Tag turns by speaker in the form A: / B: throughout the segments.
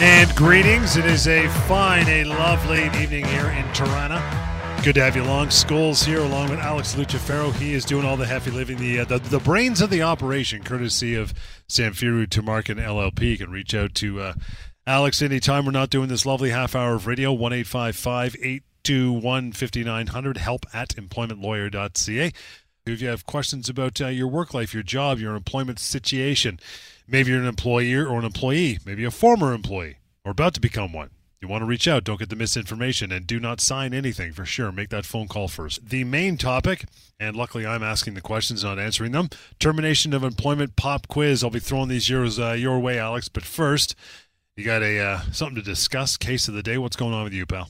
A: And greetings. It is a fine, a lovely evening here in Toronto. Good to have you along. Scholes here, along with Alex Lucifero. He is doing all the heavy lifting, the, uh, the the brains of the operation, courtesy of Samfiru Tumarkin LLP. You can reach out to uh, Alex anytime we're not doing this lovely half hour of radio. One eight five five eight two one fifty nine hundred. Help at employmentlawyer.ca. If you have questions about uh, your work life, your job, your employment situation, maybe you're an employer or an employee, maybe a former employee or about to become one. You want to reach out, don't get the misinformation, and do not sign anything for sure. Make that phone call first. The main topic, and luckily I'm asking the questions, not answering them termination of employment pop quiz. I'll be throwing these yours, uh, your way, Alex. But first, you got a uh, something to discuss. Case of the day. What's going on with you, pal?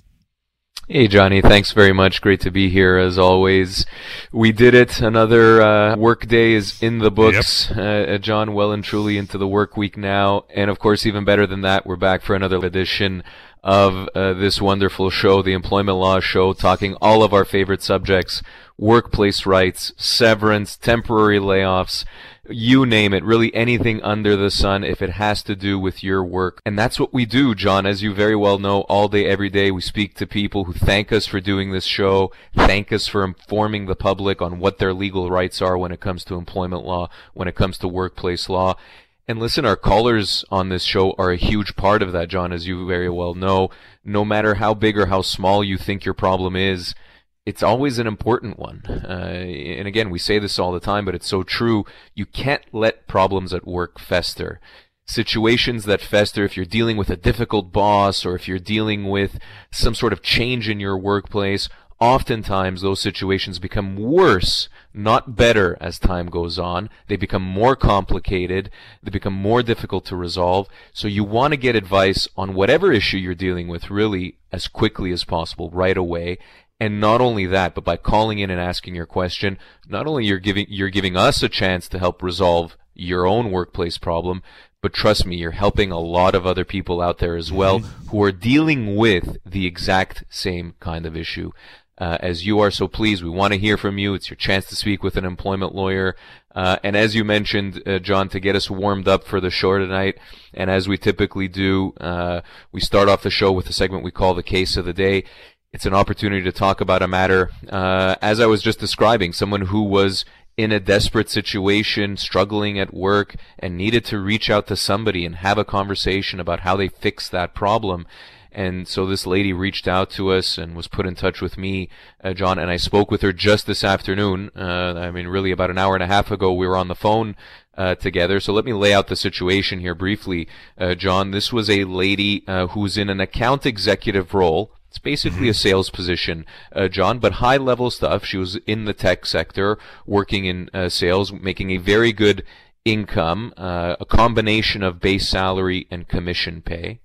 B: Hey Johnny, thanks very much. Great to be here as always. We did it. Another uh, work day is in the books. Yep. Uh, John, well and truly into the work week now, and of course, even better than that, we're back for another edition of uh, this wonderful show, the Employment Law Show, talking all of our favorite subjects: workplace rights, severance, temporary layoffs you name it, really anything under the sun if it has to do with your work. And that's what we do, John, as you very well know, all day, every day. We speak to people who thank us for doing this show, thank us for informing the public on what their legal rights are when it comes to employment law, when it comes to workplace law. And listen, our callers on this show are a huge part of that, John, as you very well know. No matter how big or how small you think your problem is, it's always an important one. Uh, and again, we say this all the time, but it's so true. You can't let problems at work fester. Situations that fester, if you're dealing with a difficult boss or if you're dealing with some sort of change in your workplace, oftentimes those situations become worse, not better as time goes on. They become more complicated. They become more difficult to resolve. So you want to get advice on whatever issue you're dealing with really as quickly as possible, right away. And not only that, but by calling in and asking your question, not only you're giving you're giving us a chance to help resolve your own workplace problem, but trust me, you're helping a lot of other people out there as well mm-hmm. who are dealing with the exact same kind of issue. Uh, as you are. So please, we want to hear from you. It's your chance to speak with an employment lawyer. Uh, and as you mentioned, uh, John, to get us warmed up for the show tonight, and as we typically do, uh, we start off the show with a segment we call the case of the day it's an opportunity to talk about a matter, uh, as I was just describing, someone who was in a desperate situation, struggling at work, and needed to reach out to somebody and have a conversation about how they fix that problem. And so this lady reached out to us and was put in touch with me, uh, John, and I spoke with her just this afternoon. Uh, I mean, really about an hour and a half ago, we were on the phone uh, together. So let me lay out the situation here briefly, uh, John. This was a lady uh, who's in an account executive role it's basically a mm-hmm. sales position, uh, John, but high level stuff. She was in the tech sector, working in uh, sales, making a very good income, uh, a combination of base salary and commission pay.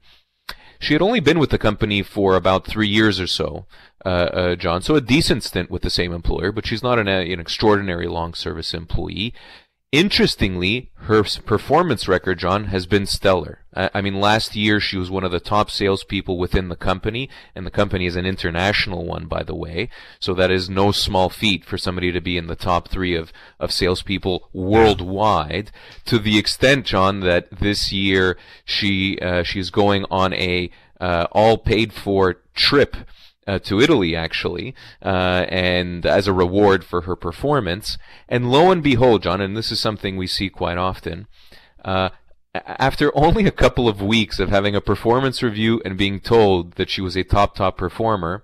B: She had only been with the company for about three years or so, uh, uh, John, so a decent stint with the same employer, but she's not an, uh, an extraordinary long service employee. Interestingly, her performance record, John, has been stellar. I mean, last year she was one of the top salespeople within the company, and the company is an international one, by the way. So that is no small feat for somebody to be in the top three of, of salespeople worldwide. To the extent, John, that this year she uh, she's going on a uh, all paid for trip uh, to Italy, actually, uh, and as a reward for her performance. And lo and behold, John, and this is something we see quite often, uh, after only a couple of weeks of having a performance review and being told that she was a top, top performer,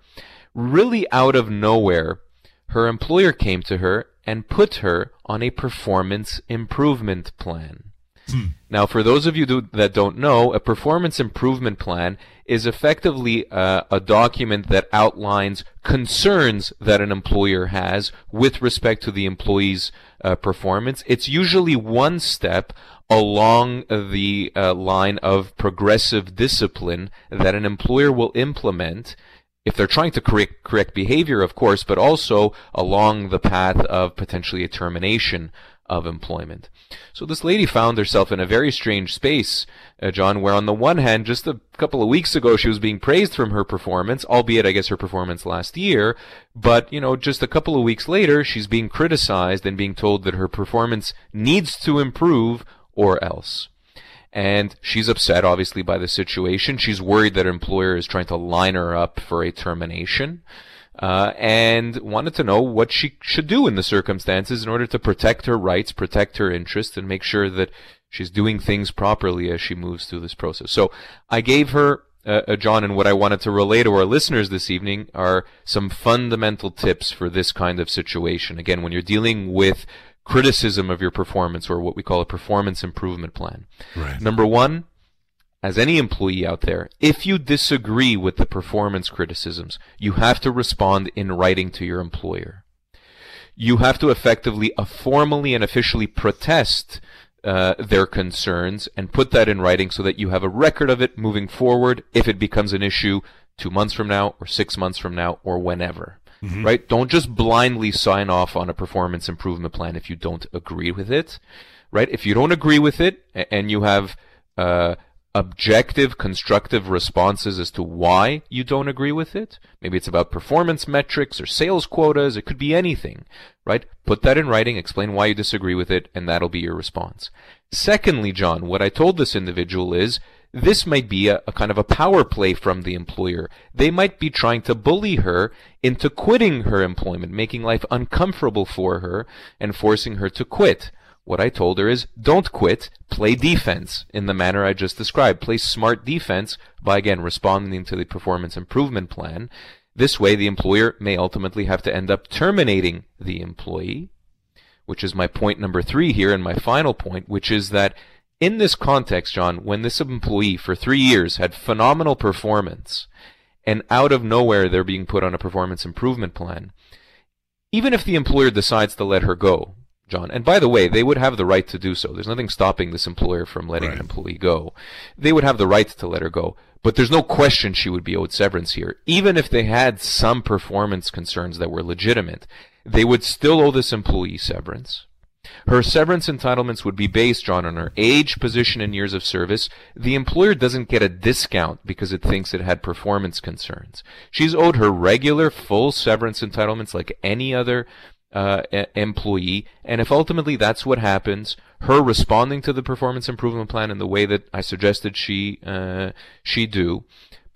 B: really out of nowhere, her employer came to her and put her on a performance improvement plan. Hmm. Now, for those of you do, that don't know, a performance improvement plan is effectively uh, a document that outlines concerns that an employer has with respect to the employee's uh, performance. It's usually one step along the uh, line of progressive discipline that an employer will implement if they're trying to correct, correct behavior, of course, but also along the path of potentially a termination of employment. So this lady found herself in a very strange space, uh, John, where on the one hand, just a couple of weeks ago, she was being praised from her performance, albeit I guess her performance last year, but, you know, just a couple of weeks later, she's being criticized and being told that her performance needs to improve or else. and she's upset, obviously, by the situation. She's worried that her employer is trying to line her up for a termination. Uh, and wanted to know what she should do in the circumstances in order to protect her rights, protect her interests, and make sure that she's doing things properly as she moves through this process. So I gave her uh, uh, John, and what I wanted to relay to our listeners this evening are some fundamental tips for this kind of situation. Again, when you're dealing with criticism of your performance or what we call a performance improvement plan.
A: Right.
B: Number one, as any employee out there, if you disagree with the performance criticisms, you have to respond in writing to your employer. You have to effectively, uh, formally and officially protest uh, their concerns and put that in writing so that you have a record of it moving forward if it becomes an issue two months from now or six months from now or whenever. Mm-hmm. Right? Don't just blindly sign off on a performance improvement plan if you don't agree with it. Right? If you don't agree with it and you have uh, objective, constructive responses as to why you don't agree with it. Maybe it's about performance metrics or sales quotas. It could be anything, right? Put that in writing, explain why you disagree with it, and that'll be your response. Secondly, John, what I told this individual is this might be a, a, kind of a power play from the employer. They might be trying to bully her into quitting her employment, making life uncomfortable for her and forcing her to quit. What I told her is don't quit, play defense in the manner I just described. Play smart defense by again responding to the performance improvement plan. This way the employer may ultimately have to end up terminating the employee, which is my point number three here and my final point, which is that in this context, John, when this employee for three years had phenomenal performance and out of nowhere they're being put on a performance improvement plan, even if the employer decides to let her go, John. And by the way, they would have the right to do so. There's nothing stopping this employer from letting right. an employee go. They would have the right to let her go. But there's no question she would be owed severance here. Even if they had some performance concerns that were legitimate, they would still owe this employee severance. Her severance entitlements would be based, John, on her age, position, and years of service. The employer doesn't get a discount because it thinks it had performance concerns. She's owed her regular full severance entitlements like any other uh, employee. And if ultimately that's what happens, her responding to the performance improvement plan in the way that I suggested she uh, she do,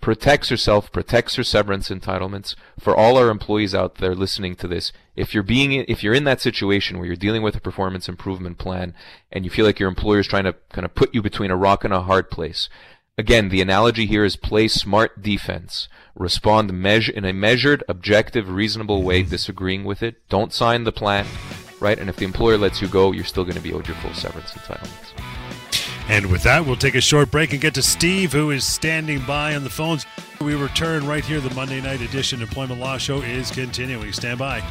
B: protects herself, protects her severance entitlements. For all our employees out there listening to this, if you're being if you're in that situation where you're dealing with a performance improvement plan and you feel like your employer is trying to kind of put you between a rock and a hard place, Again, the analogy here is play smart defense. Respond in a measured, objective, reasonable way, disagreeing with it. Don't sign the plan, right? And if the employer lets you go, you're still going to be owed your full severance entitlements.
A: And with that, we'll take a short break and get to Steve, who is standing by on the phones. We return right here. The Monday night edition Employment Law Show is continuing. Stand by.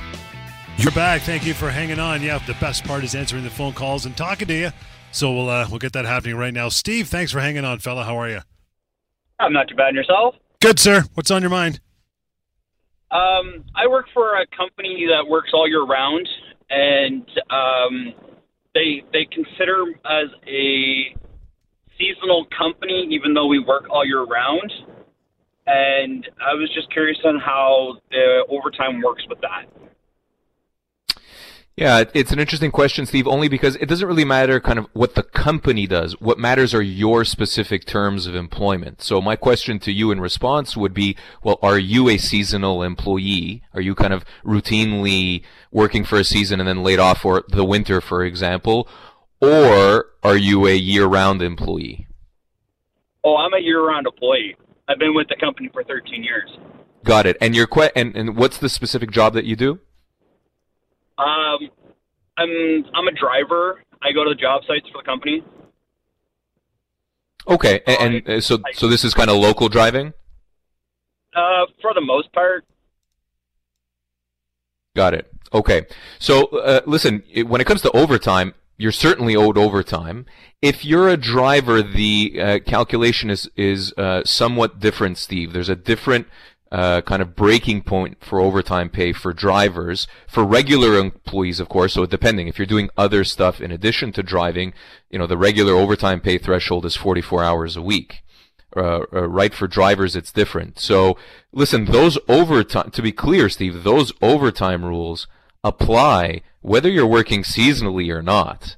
A: You're back. Thank you for hanging on. Yeah, the best part is answering the phone calls and talking to you. So we'll uh, we'll get that happening right now. Steve, thanks for hanging on, fella. How are you?
C: I'm not too bad. And yourself?
A: Good, sir. What's on your mind?
C: Um, I work for a company that works all year round, and um, they they consider as a seasonal company, even though we work all year round. And I was just curious on how the overtime works with that.
B: Yeah, it's an interesting question, Steve, only because it doesn't really matter kind of what the company does. What matters are your specific terms of employment. So my question to you in response would be, well, are you a seasonal employee? Are you kind of routinely working for a season and then laid off for the winter, for example? Or are you a year-round employee?
C: Oh, I'm a year-round employee. I've been with the company for 13 years.
B: Got it. And your que- and, and what's the specific job that you do?
C: Um, I'm I'm a driver. I go to the job sites for the company.
B: Okay, and, and uh, so so this is kind of local driving.
C: Uh, for the most part.
B: Got it. Okay. So uh, listen, when it comes to overtime, you're certainly owed overtime. If you're a driver, the uh, calculation is is uh, somewhat different, Steve. There's a different uh, kind of breaking point for overtime pay for drivers. For regular employees, of course, so depending, if you're doing other stuff in addition to driving, you know, the regular overtime pay threshold is 44 hours a week. Uh, uh, right for drivers, it's different. So, listen, those overtime, to be clear, Steve, those overtime rules apply whether you're working seasonally or not.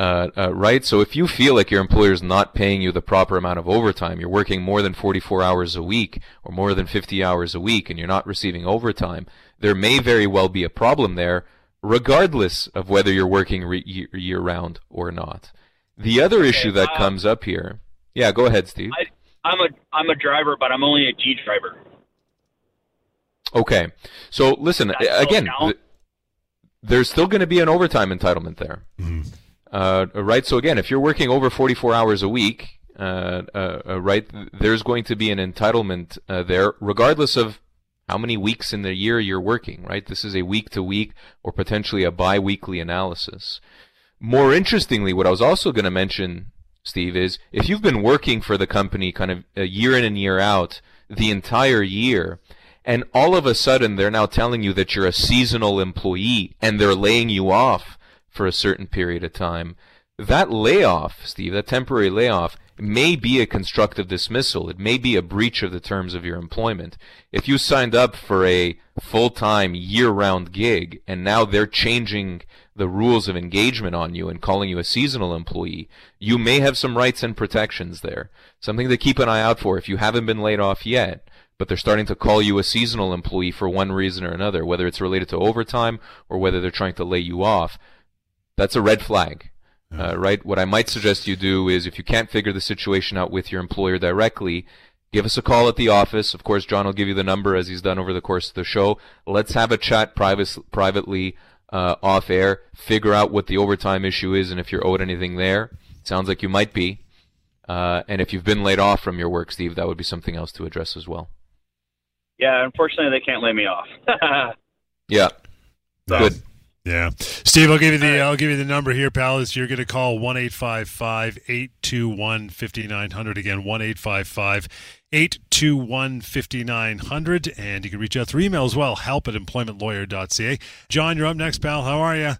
B: Uh, uh, right? So if you feel like your employer is not paying you the proper amount of overtime, you're working more than 44 hours a week or more than 50 hours a week and you're not receiving overtime, there may very well be a problem there, regardless of whether you're working re- year round or not. The other issue that uh, comes up here, yeah, go ahead, Steve.
C: I, I'm a I'm a driver, but I'm only a G driver.
B: Okay, so listen again. Th- there's still going to be an overtime entitlement there. Mm-hmm. Uh, right? So again, if you're working over 44 hours a week, uh, uh, uh right, there's going to be an entitlement uh, there, regardless of how many weeks in the year you're working, right? This is a week to week or potentially a bi-weekly analysis. More interestingly, what I was also going to mention, Steve, is if you've been working for the company kind of year in and year out, the entire year, and all of a sudden they're now telling you that you're a seasonal employee and they're laying you off for a certain period of time. That layoff, Steve, that temporary layoff, may be a constructive dismissal. It may be a breach of the terms of your employment. If you signed up for a full-time, year-round gig, and now they're changing the rules of engagement on you and calling you a seasonal employee, you may have some rights and protections there. Something to keep an eye out for if you haven't been laid off yet but they're starting to call you a seasonal employee for one reason or another, whether it's related to overtime or whether they're trying to lay you off that's a red flag. Uh, right? What I might suggest you do is if you can't figure the situation out with your employer directly, give us a call at the office. Of course, John will give you the number as he's done over the course of the show. Let's have a chat private, privately uh, off air, figure out what the overtime issue is and if you're owed anything there. Sounds like you might be. Uh, and if you've been laid off from your work, Steve, that would be something else to address as well.
C: Yeah, unfortunately, they can't lay me off.
B: yeah. So. Good.
A: Yeah, Steve, I'll give you the right. I'll give you the number here, pal. Is you're going to call one eight five five eight two one fifty nine hundred again one eight five five eight two one fifty nine hundred, and you can reach out through email as well. Help at employmentlawyer.ca. John, you're up next, pal. How are you?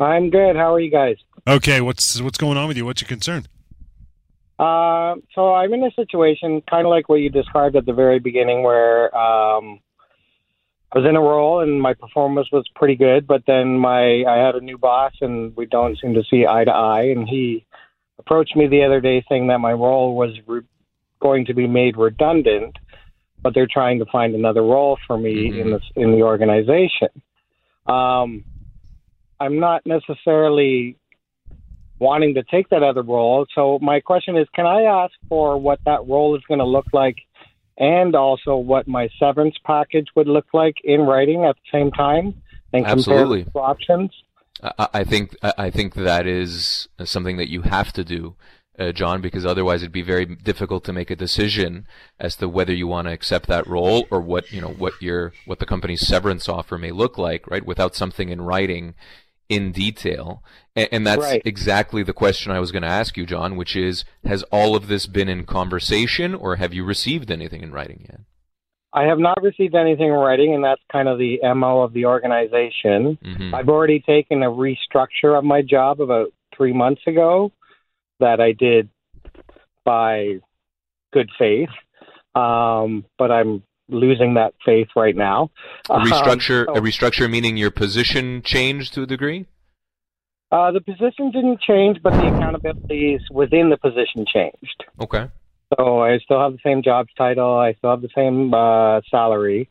D: I'm good. How are you guys?
A: Okay, what's what's going on with you? What's your concern?
D: Uh, so I'm in a situation kind of like what you described at the very beginning, where um, I was in a role and my performance was pretty good, but then my I had a new boss and we don't seem to see eye to eye. And he approached me the other day saying that my role was re- going to be made redundant, but they're trying to find another role for me mm-hmm. in this in the organization. Um, I'm not necessarily wanting to take that other role. So my question is, can I ask for what that role is going to look like and also what my severance package would look like in writing at the same time and
B: Absolutely.
D: compare options?
B: I think I think that is something that you have to do, uh, John, because otherwise it'd be very difficult to make a decision as to whether you want to accept that role or what you know what your what the company's severance offer may look like, right? Without something in writing in detail. And, and that's right. exactly the question I was going to ask you, John, which is Has all of this been in conversation or have you received anything in writing yet?
D: I have not received anything in writing, and that's kind of the MO of the organization. Mm-hmm. I've already taken a restructure of my job about three months ago that I did by good faith. Um, but I'm losing that faith right now.
B: A restructure, um, so, a restructure meaning your position changed to a degree.
D: Uh, the position didn't change, but the accountabilities within the position changed.
B: Okay.
D: So I still have the same job title. I still have the same uh, salary.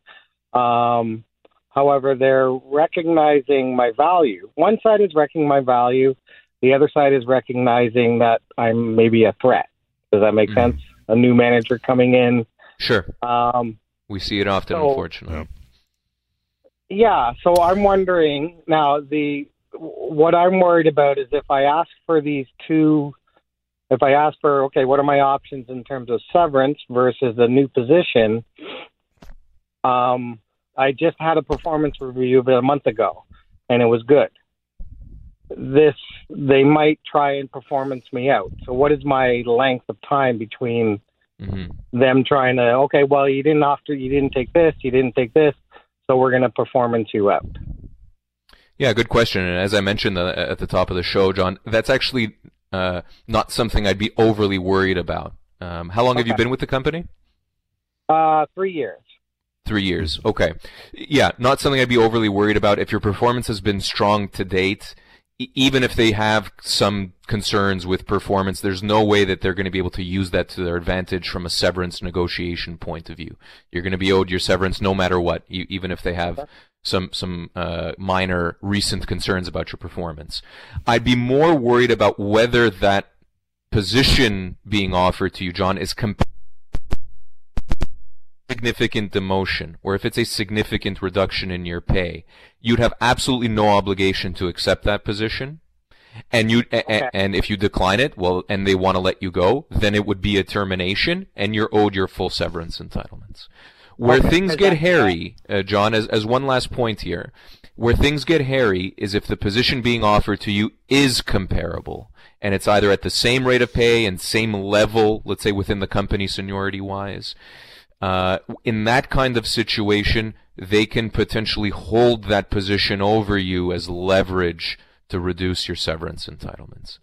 D: Um, however, they're recognizing my value. One side is recognizing my value. The other side is recognizing that I'm maybe a threat. Does that make mm-hmm. sense? A new manager coming in.
B: Sure.
D: Um,
B: we see it often, so, unfortunately.
D: Yeah. So I'm wondering now. The what I'm worried about is if I ask for these two, if I ask for okay, what are my options in terms of severance versus a new position? Um, I just had a performance review about a month ago, and it was good. This they might try and performance me out. So what is my length of time between mm-hmm. them trying to okay, well you didn't after you didn't take this, you didn't take this, so we're going to performance you out.
B: Yeah, good question. And as I mentioned uh, at the top of the show, John, that's actually uh, not something I'd be overly worried about. Um, how long okay. have you been with the company?
D: Uh, three years.
B: Three years. Okay. Yeah, not something I'd be overly worried about. If your performance has been strong to date, even if they have some concerns with performance, there's no way that they're going to be able to use that to their advantage from a severance negotiation point of view. You're going to be owed your severance no matter what, you, even if they have some some uh, minor recent concerns about your performance. I'd be more worried about whether that position being offered to you, John, is comp- significant demotion, or if it's a significant reduction in your pay, you'd have absolutely no obligation to accept that position. And you okay. and if you decline it, well, and they want to let you go, then it would be a termination, and you're owed your full severance entitlements. Where okay. things get hairy, uh, John, as as one last point here, where things get hairy is if the position being offered to you is comparable, and it's either at the same rate of pay and same level, let's say within the company seniority wise uh, in that kind of situation, they can potentially hold that position over you as leverage to reduce your severance entitlements.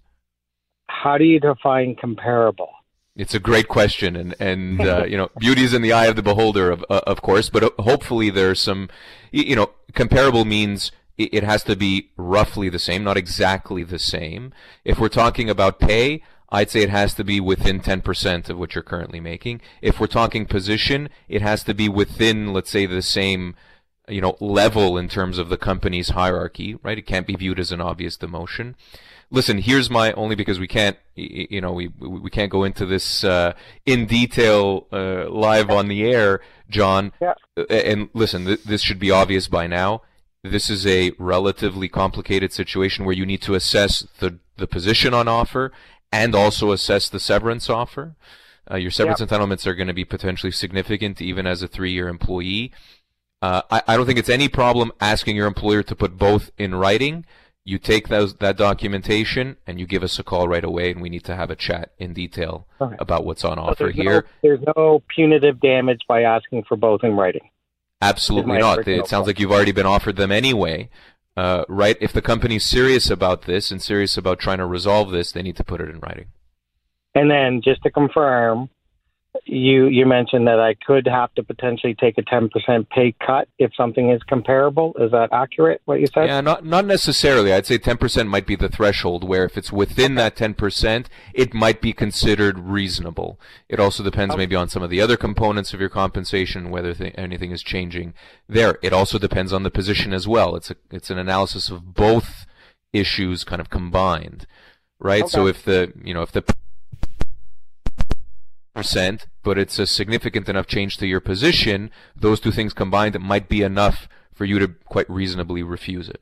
D: How do you define comparable?
B: It's a great question, and and uh, you know, beauty is in the eye of the beholder, of uh, of course. But uh, hopefully, there's some, you know, comparable means it has to be roughly the same, not exactly the same. If we're talking about pay, I'd say it has to be within 10% of what you're currently making. If we're talking position, it has to be within, let's say, the same, you know, level in terms of the company's hierarchy, right? It can't be viewed as an obvious demotion. Listen, here's my only because we can't, you know, we we can't go into this uh, in detail uh, live on the air, John.
D: Yeah.
B: And listen, th- this should be obvious by now. This is a relatively complicated situation where you need to assess the the position on offer and also assess the severance offer. Uh, your severance yep. entitlements are going to be potentially significant even as a three-year employee. Uh, I, I, don't think it's any problem asking your employer to put both in writing. You take those, that documentation and you give us a call right away, and we need to have a chat in detail okay. about what's on offer
D: there's
B: here.
D: No, there's no punitive damage by asking for both in writing.
B: Absolutely not. It sounds like you've already been offered them anyway uh, right? If the company's serious about this and serious about trying to resolve this, they need to put it in writing.
D: And then, just to confirm, you you mentioned that I could have to potentially take a 10% pay cut if something is comparable. Is that accurate what you said?
B: Yeah, not not necessarily. I'd say 10% might be the threshold where if it's within that 10%, it might be considered reasonable. It also depends okay. maybe on some of the other components of your compensation whether th- anything is changing there. It also depends on the position as well. It's a it's an analysis of both issues kind of combined. Right? Okay. So if the, you know, if the percent, but it's a significant enough change to your position, those two things combined might be enough for you to quite reasonably refuse it.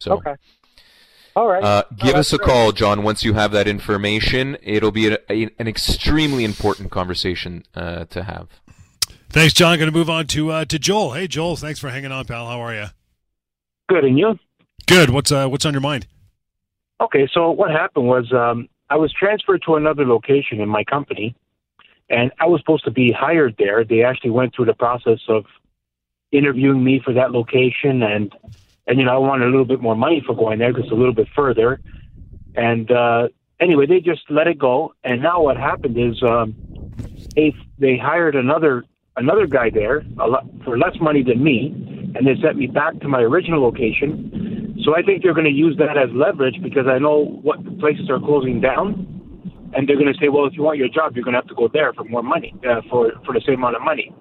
B: So
D: Okay. All right.
B: Uh, give oh, us a great. call, John, once you have that information. It'll be a, a, an extremely important conversation uh, to have.
A: Thanks, John. Going to move on to uh, to Joel. Hey, Joel. Thanks for hanging on, pal. How are you?
E: Good, and you?
A: Good. What's uh, what's on your mind?
E: Okay, so what happened was um, I was transferred to another location in my company, and I was supposed to be hired there. They actually went through the process of interviewing me for that location, and and you know I wanted a little bit more money for going there because a little bit further. And uh, anyway, they just let it go. And now what happened is um, they they hired another another guy there a lot, for less money than me, and they sent me back to my original location. So I think they're going to use that as leverage because I know what places are closing down and they're going to say, well, if you want your job, you're going to have to go there for more money, uh, for for the same amount of money.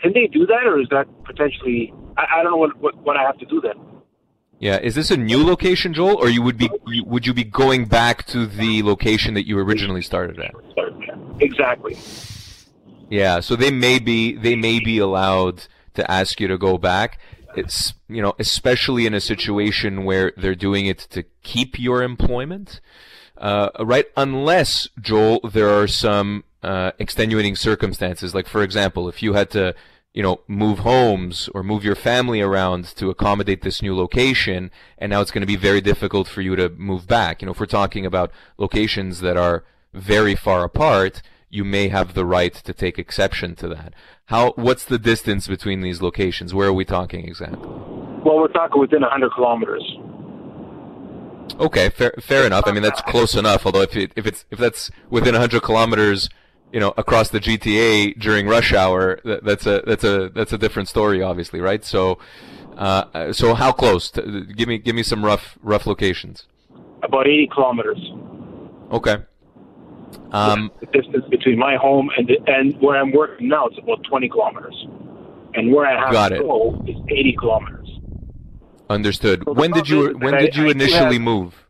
E: Can they do that, or is that potentially? I, I don't know what, what what I have to do then.
B: Yeah, is this a new location, Joel, or you would be you, would you be going back to the location that you originally started at?
E: Exactly.
B: Yeah, so they may be they may be allowed to ask you to go back. It's you know, especially in a situation where they're doing it to keep your employment uh, right? Unless, Joel, there are some uh, extenuating circumstances. Like, for example, if you had to, you know, move homes or move your family around to accommodate this new location, and now it's going to be very difficult for you to move back. You know, if we're talking about locations that are very far apart, you may have the right to take exception to that. How? What's the distance between these locations? Where are we talking exactly?
E: Well, we're talking within 100 kilometers.
B: Okay, fair, fair enough. I mean, that's close enough. Although if it, if it's if that's within 100 kilometers you know, across the GTA during rush hour, that, that's a that's a that's a different story, obviously, right? So, uh, so how close? To, give me give me some rough rough locations.
E: About 80 kilometers.
B: Okay. Um,
E: the distance between my home and the, and where I'm working now is about 20 kilometers, and where I have to
B: it.
E: go is 80 kilometers.
B: Understood.
E: So
B: When did you when did you
E: I
B: initially
E: have-
B: move?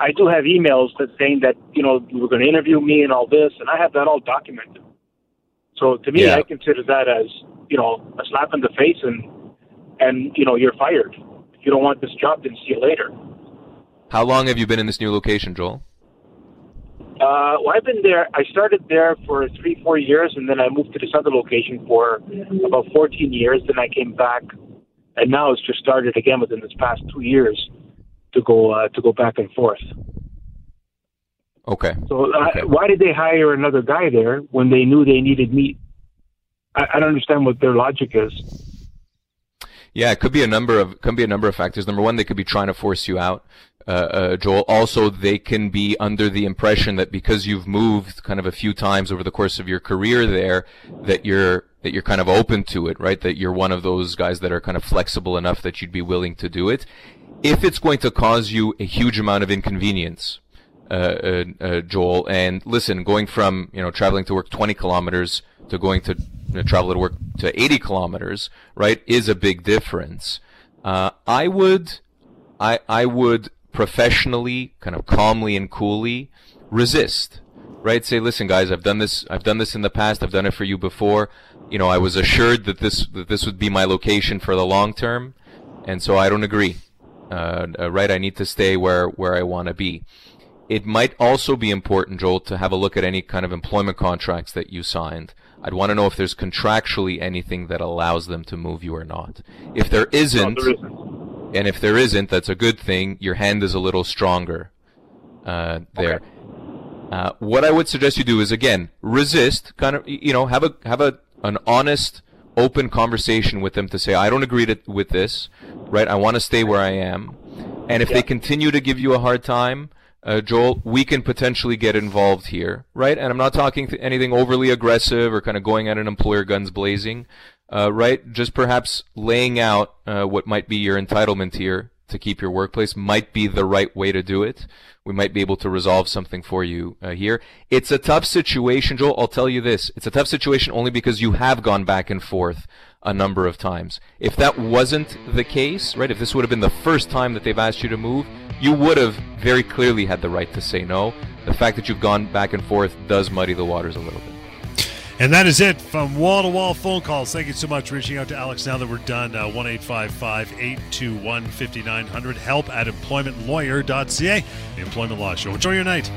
E: I do have emails that saying that you know you were going to interview me and all this, and I have that all documented. So to me,
B: Yeah.
E: I consider that as you know a slap in the face, and and you know you're fired. If you don't want this job, then see you later.
B: How long have you been in this new location, Joel?
E: Uh, well, I've been there. I started there for three, four years, and then I moved to this other location for about 14 years. Then I came back, and now it's just started again within this past two years to go uh, to go back and forth.
B: Okay.
E: So uh,
B: Okay.
E: why did they hire another guy there when they knew they needed me? I, I don't understand what their logic is.
B: Yeah, it could be a number of could be a number of factors. Number one, they could be trying to force you out, uh, uh, Joel. Also, they can be under the impression that because you've moved kind of a few times over the course of your career there, that you're that you're kind of open to it, right? That you're one of those guys that are kind of flexible enough that you'd be willing to do it. If it's going to cause you a huge amount of inconvenience, uh, uh, uh, Joel. And listen, going from you know traveling to work 20 kilometers to going to you know, travel to work to 80 kilometers, right, is a big difference. Uh, I would, I I would professionally, kind of calmly and coolly, resist. Right? Say, listen, guys, I've done this. I've done this in the past. I've done it for you before. You know, I was assured that this that this would be my location for the long term, and so I don't agree. Uh, uh, right? I need to stay where where I want to be. It might also be important, Joel, to have a look at any kind of employment contracts that you signed. I'd want to know if there's contractually anything that allows them to move you or not. If there
E: No, there isn't.
B: and if there isn't, that's a good thing. Your hand is a little stronger uh, there. Uh, what I would suggest you do is again resist, kind of you know have a have a an honest, open conversation with them to say I don't agree to, with this, right? I want to stay where I am, and if they continue to give you a hard time, uh, Joel, we can potentially get involved here, right? And I'm not talking th- anything overly aggressive or kind of going at an employer guns blazing, uh, right? Just perhaps laying out uh, what might be your entitlement here to keep your workplace might be the right way to do it. We might be able to resolve something for you uh, here. It's a tough situation, Joel. I'll tell you this. It's a tough situation only because you have gone back and forth a number of times. If that wasn't the case, right, if this would have been the first time that they've asked you to move, you would have very clearly had the right to say no. The fact that you've gone back and forth does muddy the waters a little bit.
A: And that is it from wall to wall phone calls. Thank you so much for reaching out to Alex. Now that we're done, uh, 1 821 5900. Help at employmentlawyer.ca, the employment law show. Enjoy your night.